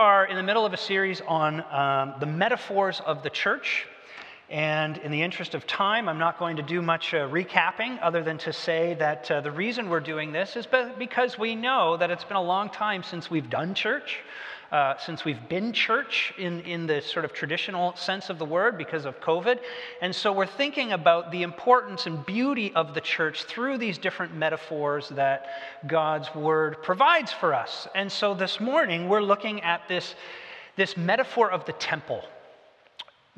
are in the middle of a series on um, the metaphors of the church. And in the interest of time, I'm not going to do much uh, recapping other than to say that uh, the reason we're doing this is because we know that it's been a long time since we've done church uh, since we've been church in, in the sort of traditional sense of the word because of COVID. And so we're thinking about the importance and beauty of the church through these different metaphors that God's word provides for us. And so this morning we're looking at this, this metaphor of the temple.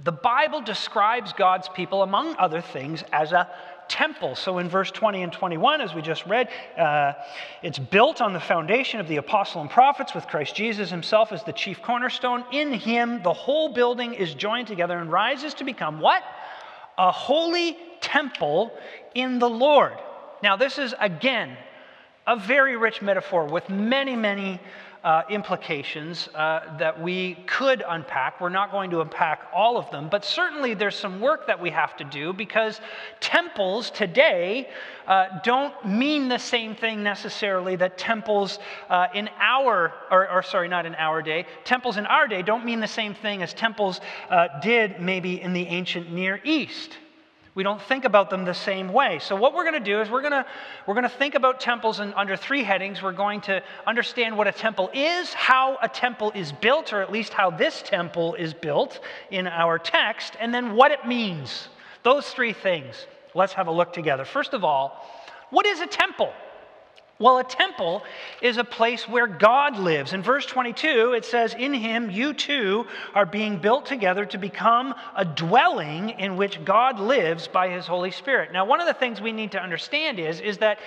The Bible describes God's people, among other things, as a temple. So in verse 20 and 21, as we just read, uh, it's built on the foundation of the apostle and prophets with Christ Jesus himself as the chief cornerstone. In him, the whole building is joined together and rises to become what? A holy temple in the Lord. Now, this is again a very rich metaphor with many, many uh, implications uh, that we could unpack. We're not going to unpack all of them, but certainly there's some work that we have to do because temples today uh, don't mean the same thing necessarily that temples uh, in our, or, or, sorry, not in our day, temples in our day don't mean the same thing as temples uh, did maybe in the ancient Near East. We don't think about them the same way. So, what we're going to do is we're going to, we're going to think about temples in, under three headings. We're going to understand what a temple is, how a temple is built, or at least how this temple is built in our text, and then what it means. Those three things. Let's have a look together. First of all, what is a temple? Well, a temple is a place where God lives. In verse 22, it says, In him you too are being built together to become a dwelling in which God lives by his Holy Spirit. Now, one of the things we need to understand is, is that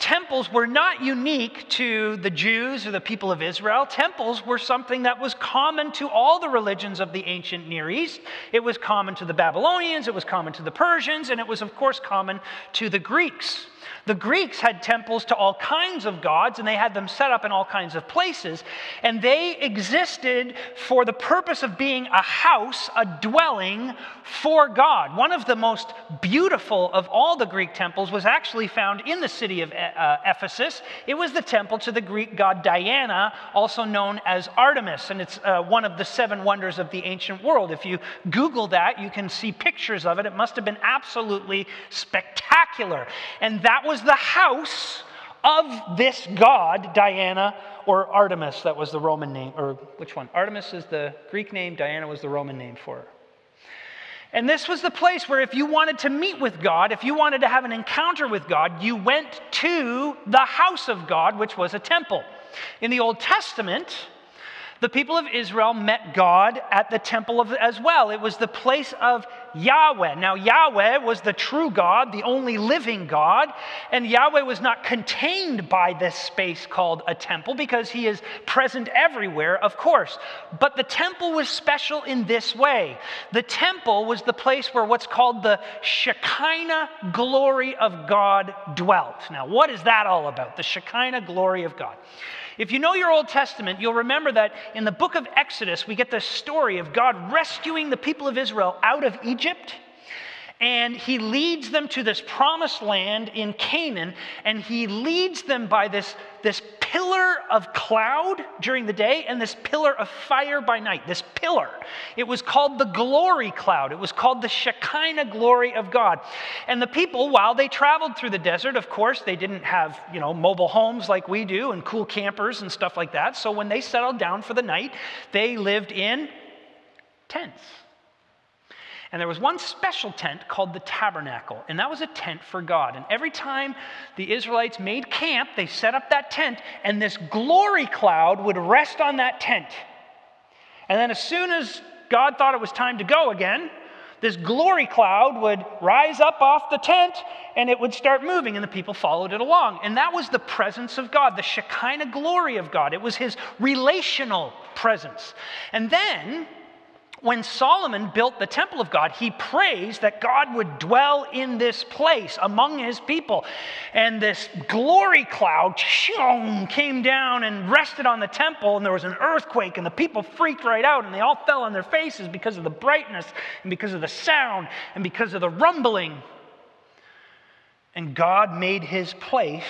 temples were not unique to the Jews or the people of Israel. Temples were something that was common to all the religions of the ancient Near East. It was common to the Babylonians, it was common to the Persians, and it was, of course, common to the Greeks. The Greeks had temples to all kinds of gods, and they had them set up in all kinds of places. And they existed for the purpose of being a house, a dwelling for God. One of the most beautiful of all the Greek temples was actually found in the city of uh, Ephesus. It was the temple to the Greek god Diana, also known as Artemis, and it's uh, one of the seven wonders of the ancient world. If you Google that, you can see pictures of it. It must have been absolutely spectacular. And that was was the house of this god, Diana or Artemis. That was the Roman name. Or which one? Artemis is the Greek name, Diana was the Roman name for her. And this was the place where if you wanted to meet with God, if you wanted to have an encounter with God, you went to the house of God, which was a temple. In the Old Testament, the people of Israel met God at the temple of, as well. It was the place of Yahweh. Now, Yahweh was the true God, the only living God, and Yahweh was not contained by this space called a temple because he is present everywhere, of course. But the temple was special in this way the temple was the place where what's called the Shekinah glory of God dwelt. Now, what is that all about? The Shekinah glory of God. If you know your Old Testament, you'll remember that in the book of Exodus, we get the story of God rescuing the people of Israel out of Egypt. And he leads them to this promised land in Canaan, and he leads them by this, this pillar of cloud during the day and this pillar of fire by night. This pillar. It was called the glory cloud. It was called the Shekinah glory of God. And the people, while they traveled through the desert, of course, they didn't have, you know, mobile homes like we do and cool campers and stuff like that. So when they settled down for the night, they lived in tents. And there was one special tent called the tabernacle, and that was a tent for God. And every time the Israelites made camp, they set up that tent, and this glory cloud would rest on that tent. And then, as soon as God thought it was time to go again, this glory cloud would rise up off the tent and it would start moving, and the people followed it along. And that was the presence of God, the Shekinah glory of God. It was his relational presence. And then when Solomon built the temple of God, he prays that God would dwell in this place among his people. And this glory cloud came down and rested on the temple, and there was an earthquake, and the people freaked right out, and they all fell on their faces because of the brightness, and because of the sound, and because of the rumbling. And God made his place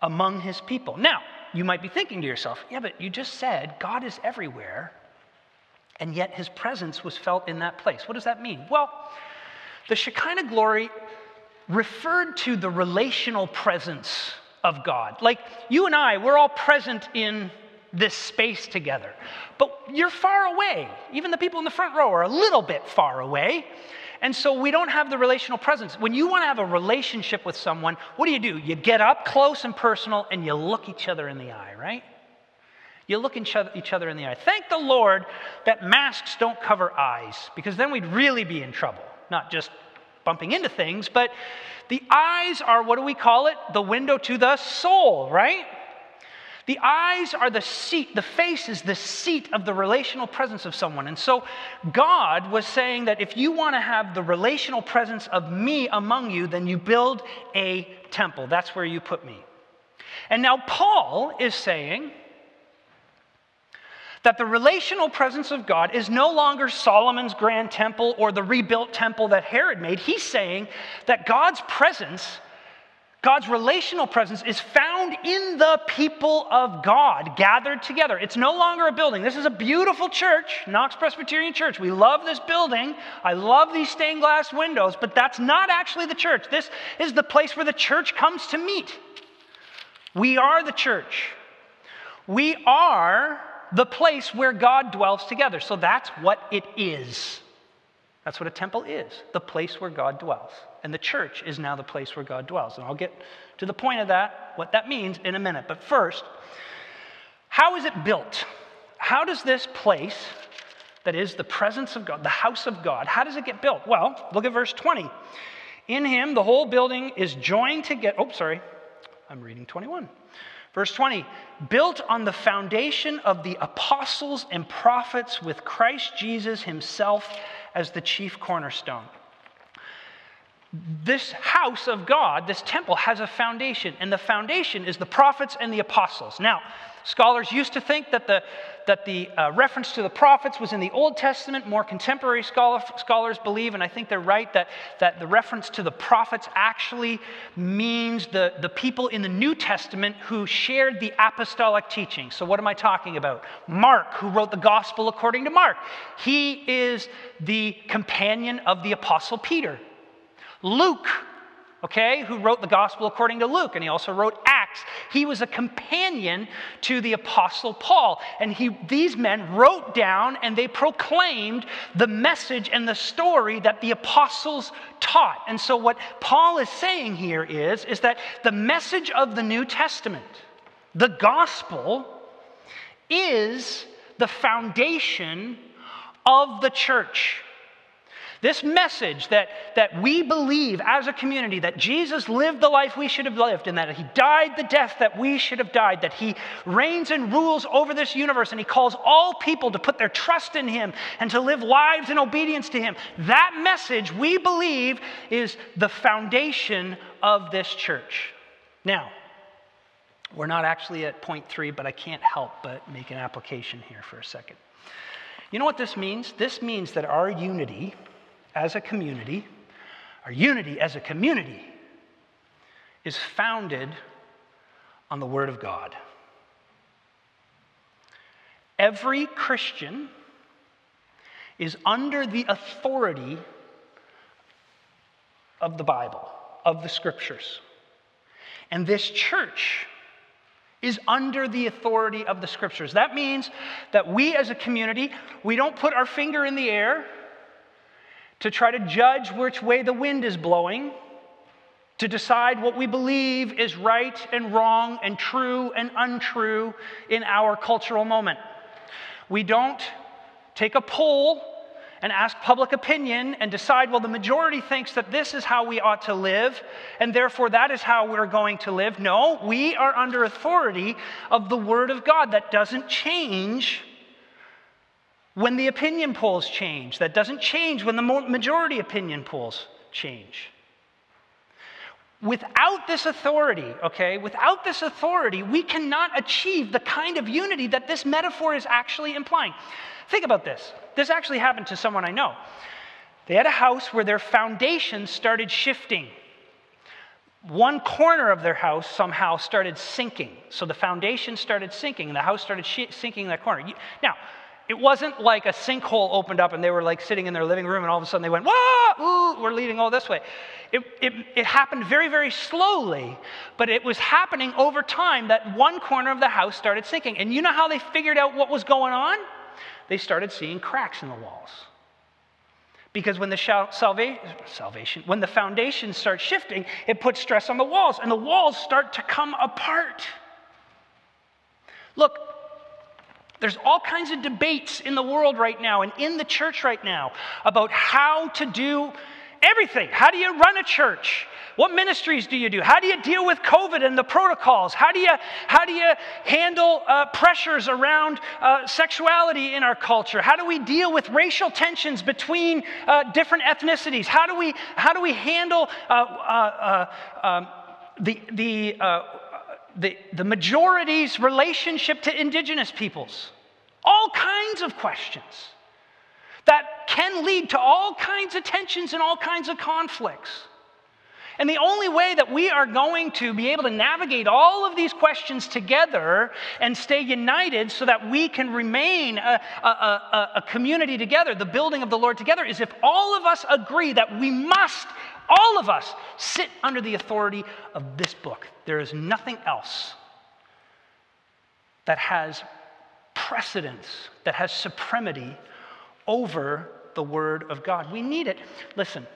among his people. Now, you might be thinking to yourself, yeah, but you just said God is everywhere, and yet his presence was felt in that place. What does that mean? Well, the Shekinah glory referred to the relational presence of God. Like you and I, we're all present in this space together. But you're far away. Even the people in the front row are a little bit far away. And so we don't have the relational presence. When you want to have a relationship with someone, what do you do? You get up close and personal and you look each other in the eye, right? You look each other in the eye. Thank the Lord that masks don't cover eyes, because then we'd really be in trouble. Not just bumping into things, but the eyes are what do we call it? The window to the soul, right? The eyes are the seat, the face is the seat of the relational presence of someone. And so God was saying that if you want to have the relational presence of me among you, then you build a temple. That's where you put me. And now Paul is saying that the relational presence of God is no longer Solomon's grand temple or the rebuilt temple that Herod made. He's saying that God's presence God's relational presence is found in the people of God gathered together. It's no longer a building. This is a beautiful church, Knox Presbyterian Church. We love this building. I love these stained glass windows, but that's not actually the church. This is the place where the church comes to meet. We are the church. We are the place where God dwells together. So that's what it is. That's what a temple is the place where God dwells. And the church is now the place where God dwells. And I'll get to the point of that, what that means, in a minute. But first, how is it built? How does this place, that is the presence of God, the house of God, how does it get built? Well, look at verse 20. In him, the whole building is joined together. Oh, sorry, I'm reading 21. Verse 20, built on the foundation of the apostles and prophets with Christ Jesus himself as the chief cornerstone. This house of God, this temple, has a foundation, and the foundation is the prophets and the apostles. Now, scholars used to think that the, that the uh, reference to the prophets was in the Old Testament. More contemporary scholar, scholars believe, and I think they're right, that, that the reference to the prophets actually means the, the people in the New Testament who shared the apostolic teaching. So, what am I talking about? Mark, who wrote the gospel according to Mark, he is the companion of the apostle Peter. Luke, okay, who wrote the gospel according to Luke, and he also wrote Acts. He was a companion to the apostle Paul. And he, these men wrote down and they proclaimed the message and the story that the apostles taught. And so what Paul is saying here is, is that the message of the New Testament, the gospel, is the foundation of the church. This message that, that we believe as a community that Jesus lived the life we should have lived and that he died the death that we should have died, that he reigns and rules over this universe and he calls all people to put their trust in him and to live lives in obedience to him. That message, we believe, is the foundation of this church. Now, we're not actually at point three, but I can't help but make an application here for a second. You know what this means? This means that our unity as a community, our unity as a community, is founded on the Word of God. Every Christian is under the authority of the Bible, of the Scriptures. And this church is under the authority of the Scriptures. That means that we as a community, we don't put our finger in the air to try to judge which way the wind is blowing, to decide what we believe is right and wrong and true and untrue in our cultural moment. We don't take a poll and ask public opinion and decide, well, the majority thinks that this is how we ought to live, and therefore that is how we're going to live. No, we are under authority of the Word of God that doesn't change when the opinion polls change. That doesn't change when the majority opinion polls change. Without this authority, okay, without this authority, we cannot achieve the kind of unity that this metaphor is actually implying. Think about this. This actually happened to someone I know. They had a house where their foundations started shifting. one corner of their house somehow started sinking. So the foundation started sinking, and the house started sinking in that corner. Now, it wasn't like a sinkhole opened up and they were like sitting in their living room and all of a sudden they went, whoa, ooh, we're leading all this way. It, it, it happened very, very slowly, but it was happening over time that one corner of the house started sinking. And you know how they figured out what was going on? They started seeing cracks in the walls. Because when the salvation, when the foundation starts shifting, it puts stress on the walls, and the walls start to come apart. Look, there's all kinds of debates in the world right now and in the church right now about how to do everything. How do you run a church? What ministries do you do? How do you deal with COVID and the protocols? How do you, how do you handle uh, pressures around uh, sexuality in our culture? How do we deal with racial tensions between uh, different ethnicities? How do we, how do we handle uh, uh, uh, um, the, the, the, the majority's relationship to indigenous peoples? All kinds of questions that can lead to all kinds of tensions and all kinds of conflicts. And the only way that we are going to be able to navigate all of these questions together and stay united so that we can remain a, a, a, a, community together, the building of the Lord together, is if all of us agree that we must, all of us, sit under the authority of this book. There is nothing else that has precedence, that has supremacy over the Word of God. We need it. Listen.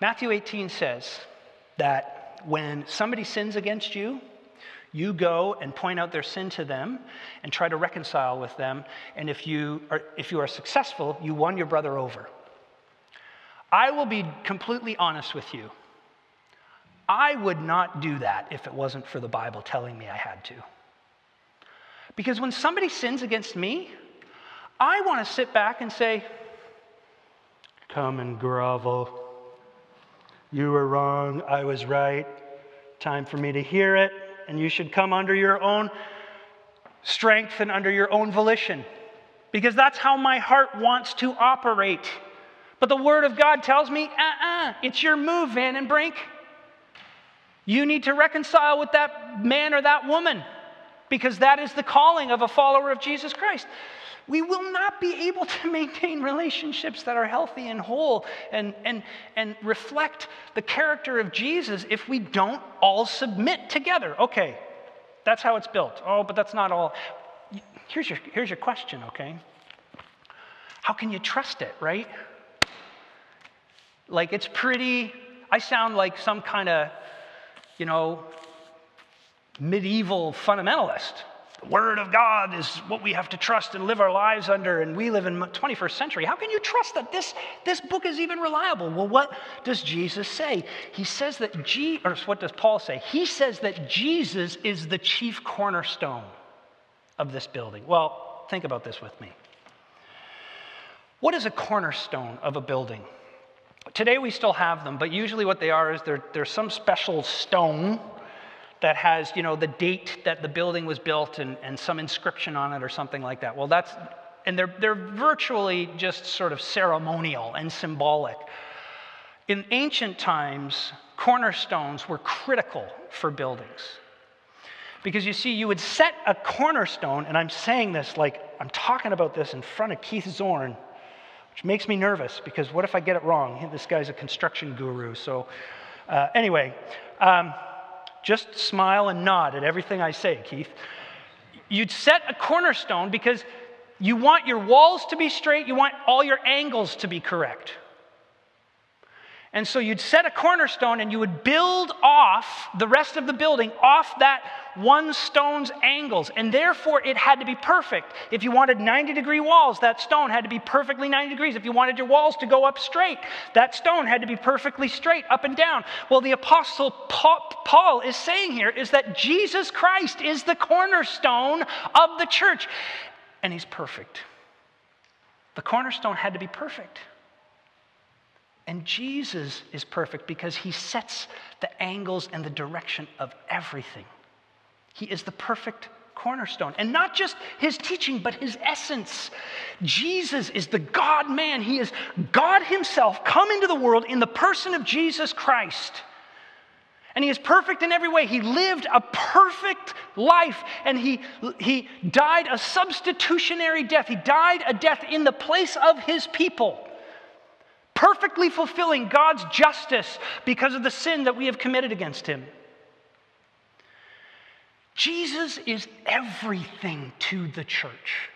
Matthew 18 says that when somebody sins against you, you go and point out their sin to them and try to reconcile with them. And if you are, if you are successful, you won your brother over. I will be completely honest with you. I would not do that if it wasn't for the Bible telling me I had to. Because when somebody sins against me, I want to sit back and say, Come and grovel. You were wrong, I was right. Time for me to hear it, and you should come under your own strength and under your own volition. Because that's how my heart wants to operate. But the Word of God tells me, uh uh-uh, uh, it's your move, Van and Brink. You need to reconcile with that man or that woman because that is the calling of a follower of Jesus Christ we will not be able to maintain relationships that are healthy and whole and, and, and reflect the character of Jesus if we don't all submit together. Okay, that's how it's built. Oh, but that's not all. Here's your, here's your question, okay? How can you trust it, right? Like, it's pretty, I sound like some kind of, you know, medieval fundamentalist the Word of God is what we have to trust and live our lives under, and we live in 21st century. How can you trust that this, this book is even reliable? Well, what does Jesus say? He says that, G, or what does Paul say? He says that Jesus is the chief cornerstone of this building. Well, think about this with me. What is a cornerstone of a building? Today we still have them, but usually what they are is they're, they're some special stone that has, you know, the date that the building was built and, and some inscription on it or something like that. Well, that's, and they're, they're virtually just sort of ceremonial and symbolic. In ancient times, cornerstones were critical for buildings. Because you see, you would set a cornerstone, and I'm saying this like I'm talking about this in front of Keith Zorn, which makes me nervous because what if I get it wrong? This guy's a construction guru. So, uh, anyway, um, just smile and nod at everything I say, Keith. You'd set a cornerstone because you want your walls to be straight, you want all your angles to be correct. And so you'd set a cornerstone and you would build off the rest of the building off that one stone's angles. And therefore, it had to be perfect. If you wanted 90 degree walls, that stone had to be perfectly 90 degrees. If you wanted your walls to go up straight, that stone had to be perfectly straight up and down. Well, the Apostle Paul is saying here is that Jesus Christ is the cornerstone of the church, and he's perfect. The cornerstone had to be perfect. And Jesus is perfect because he sets the angles and the direction of everything. He is the perfect cornerstone. And not just his teaching, but his essence. Jesus is the God man. He is God himself come into the world in the person of Jesus Christ. And he is perfect in every way. He lived a perfect life and he, he died a substitutionary death. He died a death in the place of his people, perfectly fulfilling God's justice because of the sin that we have committed against him. Jesus is everything to the church.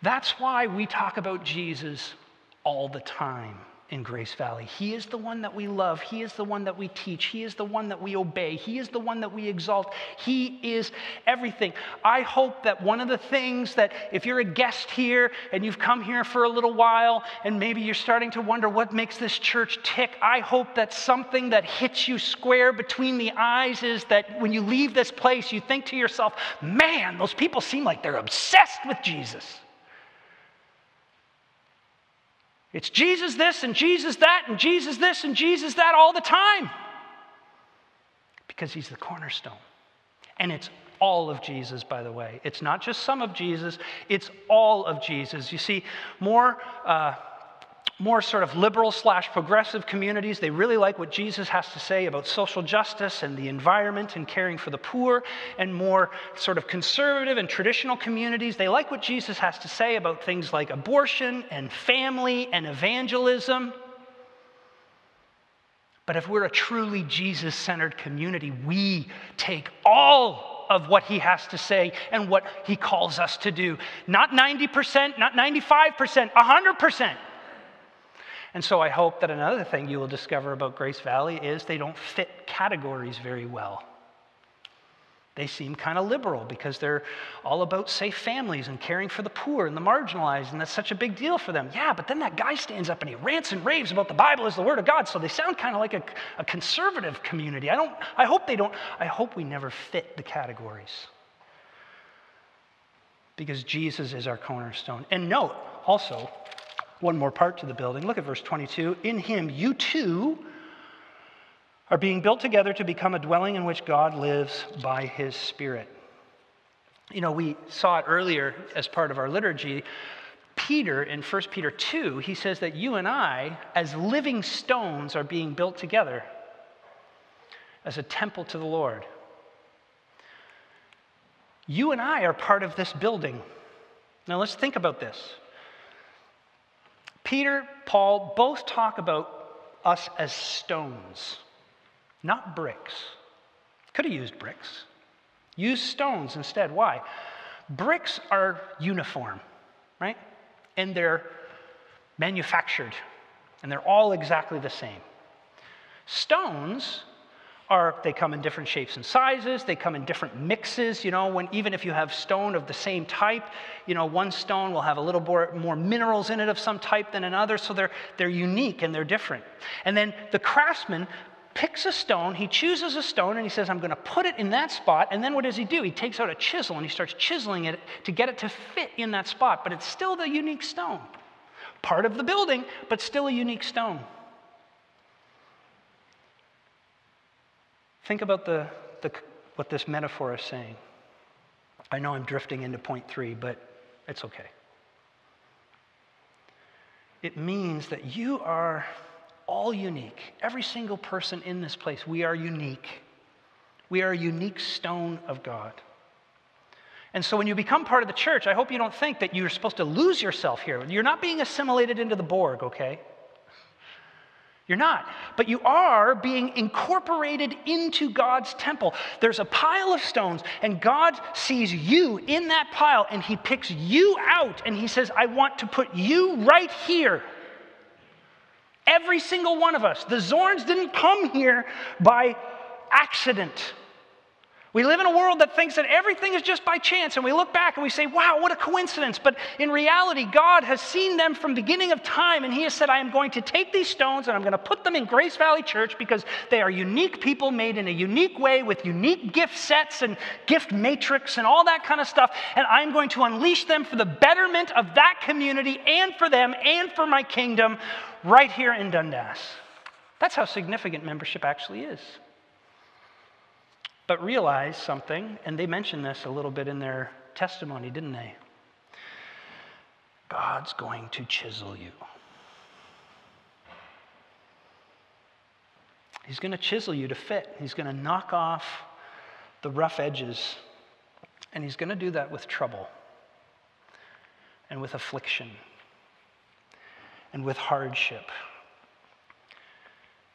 That's why we talk about Jesus all the time in Grace Valley. He is the one that we love. He is the one that we teach. He is the one that we obey. He is the one that we exalt. He is everything. I hope that one of the things that if you're a guest here and you've come here for a little while and maybe you're starting to wonder what makes this church tick, I hope that something that hits you square between the eyes is that when you leave this place, you think to yourself, man, those people seem like they're obsessed with Jesus. It's Jesus this and Jesus that and Jesus this and Jesus that all the time. Because he's the cornerstone. And it's all of Jesus, by the way. It's not just some of Jesus, it's all of Jesus. You see, more. Uh, more sort of liberal slash progressive communities, they really like what Jesus has to say about social justice and the environment and caring for the poor. And more sort of conservative and traditional communities, they like what Jesus has to say about things like abortion and family and evangelism. But if we're a truly Jesus centered community, we take all of what he has to say and what he calls us to do. Not 90%, not 95%, 100%. And so I hope that another thing you will discover about Grace Valley is they don't fit categories very well. They seem kind of liberal because they're all about safe families and caring for the poor and the marginalized, and that's such a big deal for them. Yeah, but then that guy stands up and he rants and raves about the Bible as the Word of God, so they sound kind of like a, a conservative community. I, don't, I hope they don't, I hope we never fit the categories. Because Jesus is our cornerstone. And note also, one more part to the building. Look at verse 22. In him, you too are being built together to become a dwelling in which God lives by his Spirit. You know, we saw it earlier as part of our liturgy. Peter, in 1 Peter 2, he says that you and I, as living stones, are being built together as a temple to the Lord. You and I are part of this building. Now let's think about this. Peter, Paul both talk about us as stones, not bricks. Could have used bricks. Use stones instead. Why? Bricks are uniform, right? And they're manufactured, and they're all exactly the same. Stones are they come in different shapes and sizes they come in different mixes you know when even if you have stone of the same type you know one stone will have a little more, more minerals in it of some type than another so they're they're unique and they're different. And then the craftsman picks a stone he chooses a stone and he says i'm going to put it in that spot and then what does he do? He takes out a chisel and he starts chiseling it to get it to fit in that spot but it's still the unique stone. Part of the building but still a unique stone Think about the, the, what this metaphor is saying. I know I'm drifting into point three, but it's okay. It means that you are all unique. Every single person in this place, we are unique. We are a unique stone of God. And so when you become part of the church, I hope you don't think that you're supposed to lose yourself here. You're not being assimilated into the Borg, okay? You're not. But you are being incorporated into God's temple. There's a pile of stones, and God sees you in that pile, and He picks you out, and He says, I want to put you right here. Every single one of us. The Zorns didn't come here by accident. We live in a world that thinks that everything is just by chance, and we look back and we say, wow, what a coincidence. But in reality, God has seen them from beginning of time, and He has said, I am going to take these stones and I'm going to put them in Grace Valley Church because they are unique people made in a unique way with unique gift sets and gift matrix and all that kind of stuff. And I'm going to unleash them for the betterment of that community and for them and for my kingdom right here in Dundas. That's how significant membership actually is. But realize something, and they mentioned this a little bit in their testimony, didn't they? God's going to chisel you. He's going to chisel you to fit. He's going to knock off the rough edges. And He's going to do that with trouble and with affliction and with hardship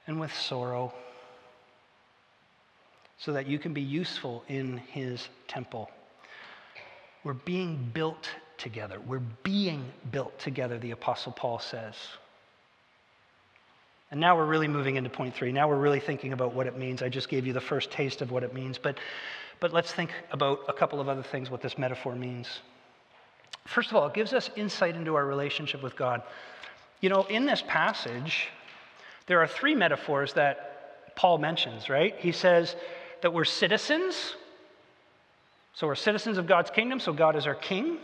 and with sorrow so that you can be useful in His temple. We're being built together. We're being built together, the Apostle Paul says. And now we're really moving into point three. Now we're really thinking about what it means. I just gave you the first taste of what it means, but, but let's think about a couple of other things, what this metaphor means. First of all, it gives us insight into our relationship with God. You know, in this passage, there are three metaphors that Paul mentions, right? He says that we're citizens, so we're citizens of God's kingdom, so God is our king.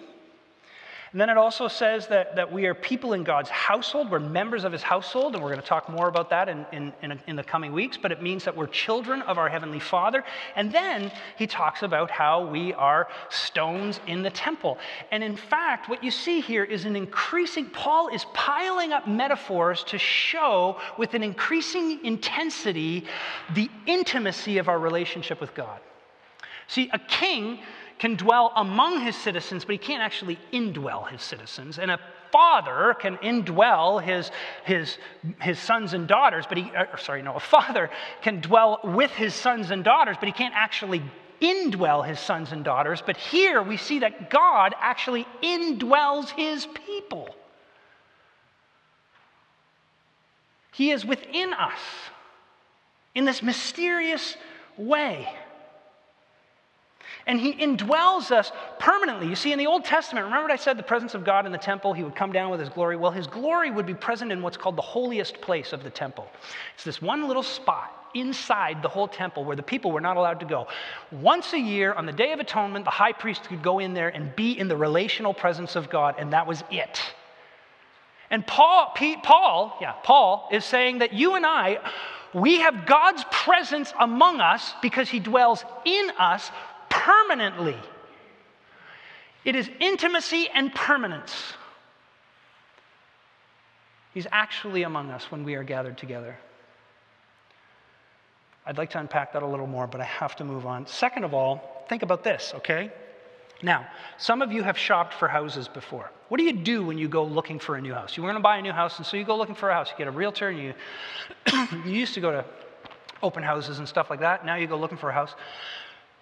And then it also says that, that we are people in God's household. We're members of his household, and we're going to talk more about that in, in, in, in, the coming weeks. But it means that we're children of our Heavenly Father. And then he talks about how we are stones in the temple. And in fact, what you see here is an increasing, Paul is piling up metaphors to show with an increasing intensity the intimacy of our relationship with God. See, a king can dwell among his citizens, but he can't actually indwell his citizens. And a father can indwell his, his, his sons and daughters, but he, uh, sorry, no, a father can dwell with his sons and daughters, but he can't actually indwell his sons and daughters. But here we see that God actually indwells his people. He is within us in this mysterious way and he indwells us permanently. You see, in the Old Testament, remember what I said the presence of God in the temple, he would come down with his glory? Well, his glory would be present in what's called the holiest place of the temple. It's this one little spot inside the whole temple where the people were not allowed to go. Once a year, on the Day of Atonement, the high priest could go in there and be in the relational presence of God, and that was it. And Paul, Pete, Paul, yeah, Paul is saying that you and I, we have God's presence among us because he dwells in us permanently. It is intimacy and permanence. He's actually among us when we are gathered together. I'd like to unpack that a little more, but I have to move on. Second of all, think about this, okay? Now, some of you have shopped for houses before. What do you do when you go looking for a new house? You want to buy a new house, and so you go looking for a house. You get a realtor, and you, you used to go to open houses and stuff like that. Now you go looking for a house.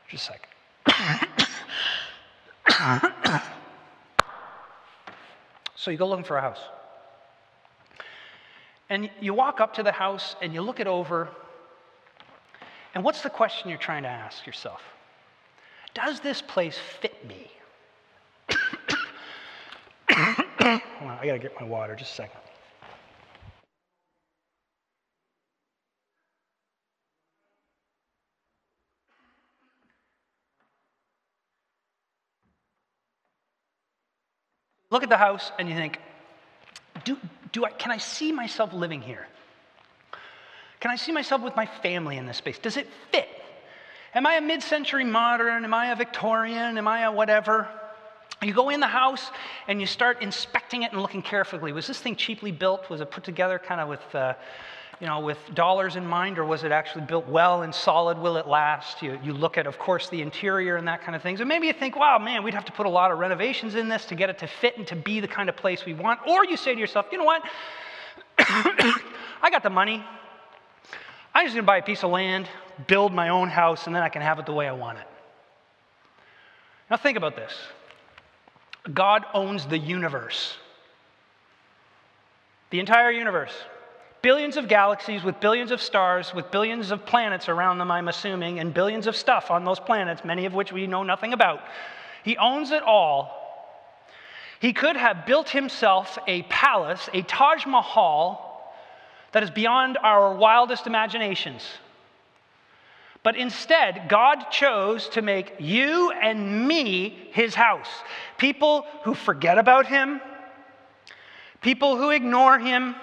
Just a second. so you go looking for a house. And you walk up to the house and you look it over. And what's the question you're trying to ask yourself? Does this place fit me? I got to get my water, just a second. Look at the house and you think, do, do I, can I see myself living here? Can I see myself with my family in this space? Does it fit? Am I a mid century modern? Am I a Victorian? Am I a whatever? You go in the house and you start inspecting it and looking carefully. Was this thing cheaply built? Was it put together kind of with uh, you know, with dollars in mind, or was it actually built well and solid? Will it last? You, you look at, of course, the interior and that kind of things. And maybe you think, wow, man, we'd have to put a lot of renovations in this to get it to fit and to be the kind of place we want. Or you say to yourself, you know what? I got the money. I'm just going to buy a piece of land, build my own house, and then I can have it the way I want it. Now, think about this God owns the universe, the entire universe billions of galaxies with billions of stars, with billions of planets around them, I'm assuming, and billions of stuff on those planets, many of which we know nothing about. He owns it all. He could have built himself a palace, a Taj Mahal, that is beyond our wildest imaginations. But instead, God chose to make you and me his house. People who forget about him, people who ignore him,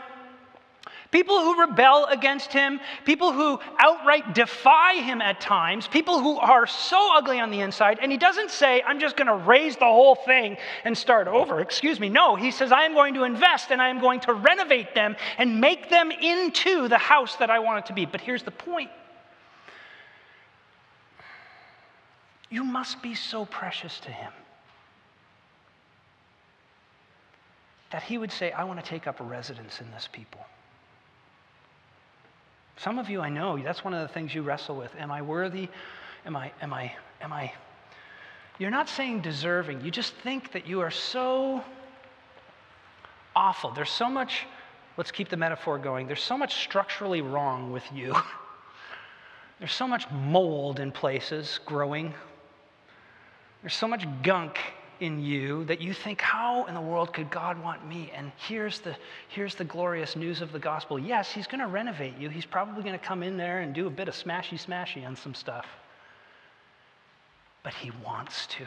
People who rebel against him, people who outright defy him at times, people who are so ugly on the inside. And he doesn't say, I'm just going to raze the whole thing and start over. Excuse me. No, he says, I am going to invest and I am going to renovate them and make them into the house that I want it to be. But here's the point you must be so precious to him that he would say, I want to take up a residence in this people. Some of you I know, that's one of the things you wrestle with. Am I worthy? Am I, am I, am I? You're not saying deserving. You just think that you are so awful. There's so much, let's keep the metaphor going. There's so much structurally wrong with you. There's so much mold in places growing. There's so much gunk in you that you think, how in the world could God want me? And here's the, here's the glorious news of the gospel. Yes, He's going to renovate you. He's probably going to come in there and do a bit of smashy smashy on some stuff. But He wants to.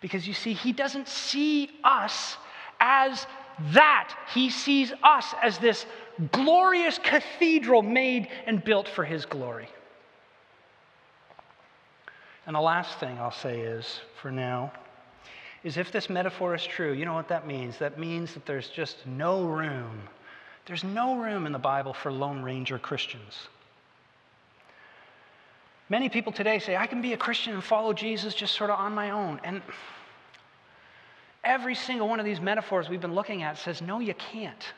Because you see, He doesn't see us as that. He sees us as this glorious cathedral made and built for His glory. And the last thing I'll say is, for now, is if this metaphor is true, you know what that means? That means that there's just no room. There's no room in the Bible for Lone Ranger Christians. Many people today say, I can be a Christian and follow Jesus just sort of on my own. And every single one of these metaphors we've been looking at says, no, you can't.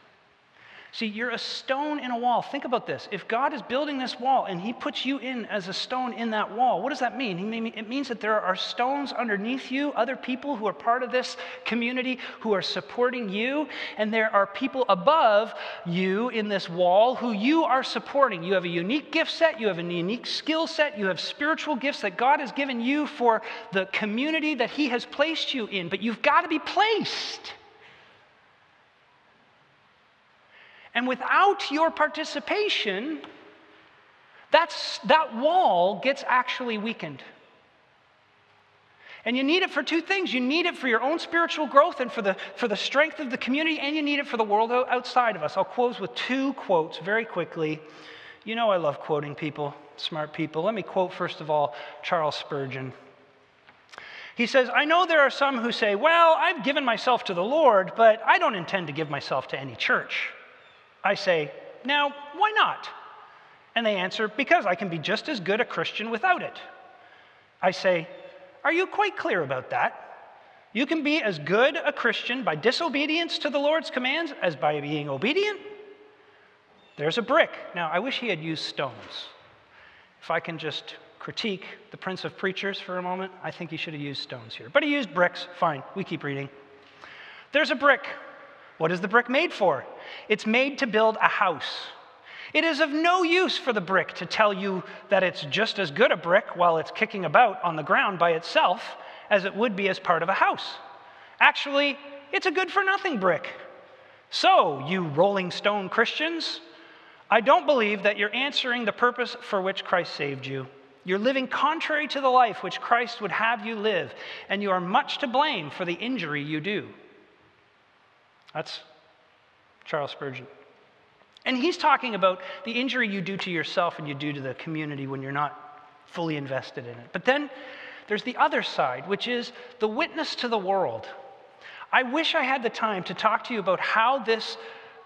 See, you're a stone in a wall. Think about this. If God is building this wall and He puts you in as a stone in that wall, what does that mean? It means that there are stones underneath you, other people who are part of this community who are supporting you, and there are people above you in this wall who you are supporting. You have a unique gift set, you have a unique skill set, you have spiritual gifts that God has given you for the community that He has placed you in, but you've got to be placed. And without your participation, that's, that wall gets actually weakened. And you need it for two things. You need it for your own spiritual growth and for the, for the strength of the community, and you need it for the world outside of us. I'll close with two quotes very quickly. You know, I love quoting people, smart people. Let me quote, first of all, Charles Spurgeon. He says, I know there are some who say, Well, I've given myself to the Lord, but I don't intend to give myself to any church. I say, Now, why not? And they answer, Because I can be just as good a Christian without it. I say, Are you quite clear about that? You can be as good a Christian by disobedience to the Lord's commands as by being obedient. There's a brick. Now, I wish he had used stones. If I can just critique the Prince of Preachers for a moment, I think he should have used stones here. But he used bricks. Fine, we keep reading. There's a brick. What is the brick made for? It's made to build a house. It is of no use for the brick to tell you that it's just as good a brick while it's kicking about on the ground by itself as it would be as part of a house. Actually, it's a good for nothing brick. So, you Rolling Stone Christians, I don't believe that you're answering the purpose for which Christ saved you. You're living contrary to the life which Christ would have you live, and you are much to blame for the injury you do. That's Charles Spurgeon. And he's talking about the injury you do to yourself and you do to the community when you're not fully invested in it. But then there's the other side, which is the witness to the world. I wish I had the time to talk to you about how this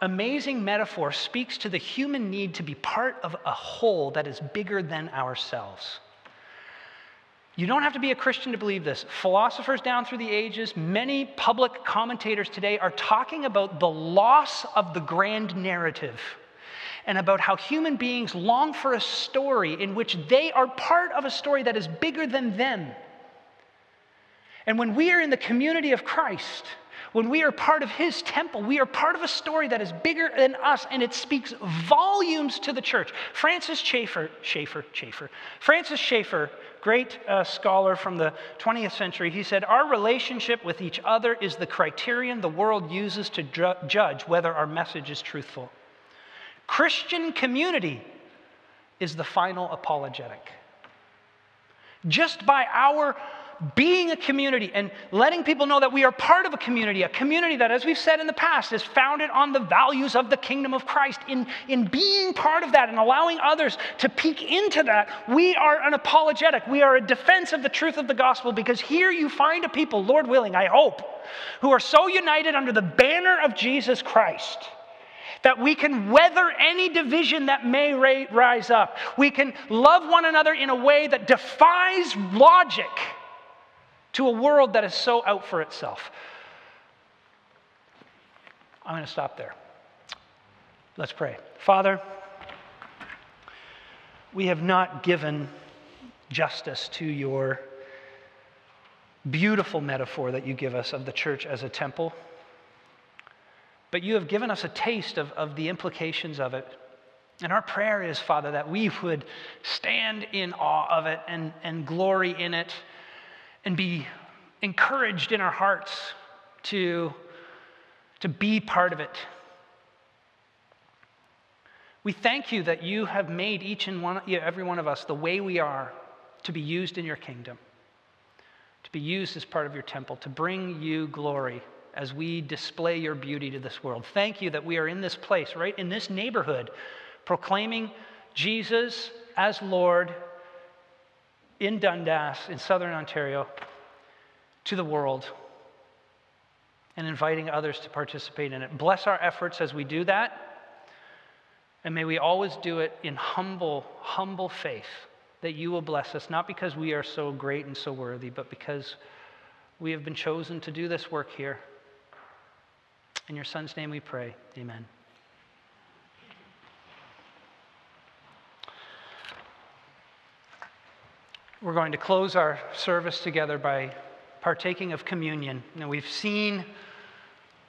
amazing metaphor speaks to the human need to be part of a whole that is bigger than ourselves. You don't have to be a Christian to believe this. Philosophers down through the ages, many public commentators today are talking about the loss of the grand narrative and about how human beings long for a story in which they are part of a story that is bigger than them. And when we are in the community of Christ, when we are part of his temple, we are part of a story that is bigger than us, and it speaks volumes to the church. Francis Schaeffer, Schaeffer, Schaeffer, Francis Schaeffer, great uh, scholar from the 20th century, he said, Our relationship with each other is the criterion the world uses to ju- judge whether our message is truthful. Christian community is the final apologetic. Just by our being a community and letting people know that we are part of a community, a community that, as we've said in the past, is founded on the values of the kingdom of Christ. In, in being part of that and allowing others to peek into that, we are an apologetic. We are a defense of the truth of the gospel because here you find a people, Lord willing, I hope, who are so united under the banner of Jesus Christ that we can weather any division that may rise up. We can love one another in a way that defies logic to a world that is so out for itself. I'm going to stop there. Let's pray. Father, we have not given justice to your beautiful metaphor that you give us of the church as a temple. But you have given us a taste of, of the implications of it. And our prayer is, Father, that we would stand in awe of it and, and glory in it and be encouraged in our hearts to, to be part of it. We thank you that you have made each and one, every one of us the way we are to be used in your kingdom, to be used as part of your temple, to bring you glory as we display your beauty to this world. Thank you that we are in this place, right in this neighborhood, proclaiming Jesus as Lord in Dundas, in southern Ontario, to the world and inviting others to participate in it. Bless our efforts as we do that. And may we always do it in humble, humble faith that you will bless us, not because we are so great and so worthy, but because we have been chosen to do this work here. In your Son's name we pray. Amen. We're going to close our service together by partaking of communion. Now, we've seen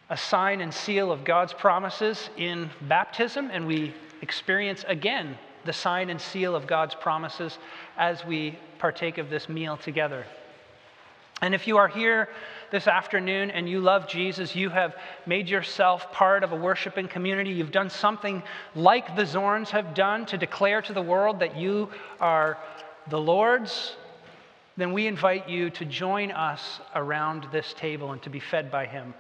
a sign and seal of God's promises in baptism, and we experience again the sign and seal of God's promises as we partake of this meal together. And if you are here this afternoon and you love Jesus, you have made yourself part of a worshiping community, you've done something like the Zorns have done to declare to the world that you are the Lord's, then we invite you to join us around this table and to be fed by Him.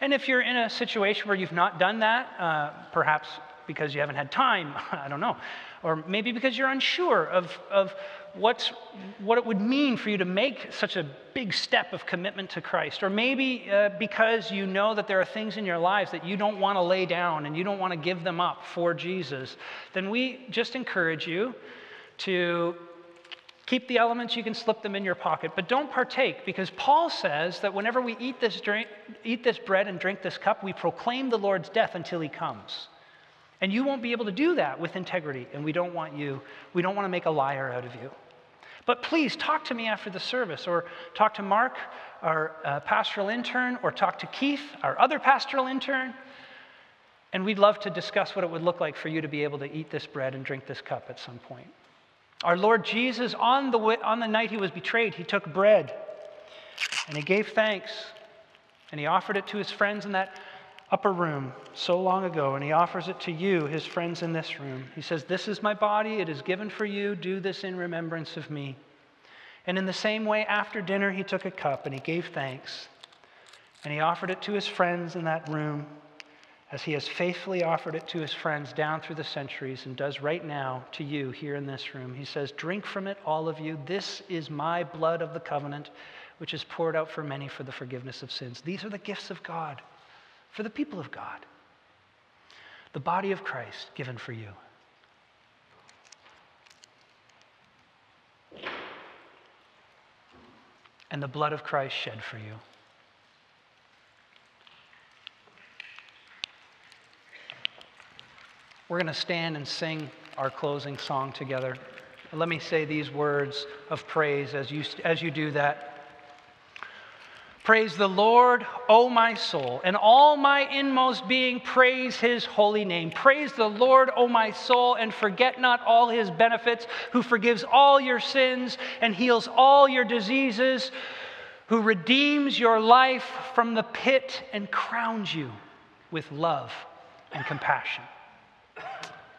And if you're in a situation where you've not done that, uh, perhaps because you haven't had time, I don't know, or maybe because you're unsure of, of what's, what it would mean for you to make such a big step of commitment to Christ. Or maybe uh, because you know that there are things in your lives that you don't want to lay down and you don't want to give them up for Jesus, then we just encourage you to keep the elements, you can slip them in your pocket, but don't partake because Paul says that whenever we eat this, drink, eat this bread and drink this cup, we proclaim the Lord's death until he comes. And you won't be able to do that with integrity, and we don't want you, we don't want to make a liar out of you. But please talk to me after the service, or talk to Mark, our uh, pastoral intern, or talk to Keith, our other pastoral intern. And we'd love to discuss what it would look like for you to be able to eat this bread and drink this cup at some point. Our Lord Jesus, on the, on the night he was betrayed, he took bread and he gave thanks and he offered it to his friends in that upper room so long ago, and he offers it to you, his friends in this room. He says, This is my body, it is given for you. Do this in remembrance of me. And in the same way, after dinner, he took a cup and he gave thanks, and he offered it to his friends in that room, as he has faithfully offered it to his friends down through the centuries and does right now to you here in this room. He says, Drink from it, all of you. This is my blood of the covenant, which is poured out for many for the forgiveness of sins. These are the gifts of God for the people of God. The body of Christ given for you. And the blood of Christ shed for you. We're going to stand and sing our closing song together. let me say these words of praise as you, as you do that. Praise the Lord, O my soul, and all my inmost being, praise his holy name. Praise the Lord, O my soul, and forget not all his benefits, who forgives all your sins and heals all your diseases, who redeems your life from the pit and crowns you with love and compassion.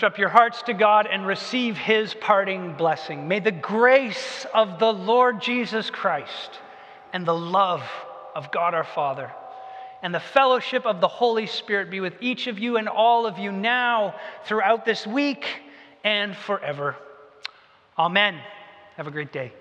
Lift up your hearts to God and receive his parting blessing. May the grace of the Lord Jesus Christ and the love of God our Father and the fellowship of the Holy Spirit be with each of you and all of you now, throughout this week, and forever. Amen. Have a great day.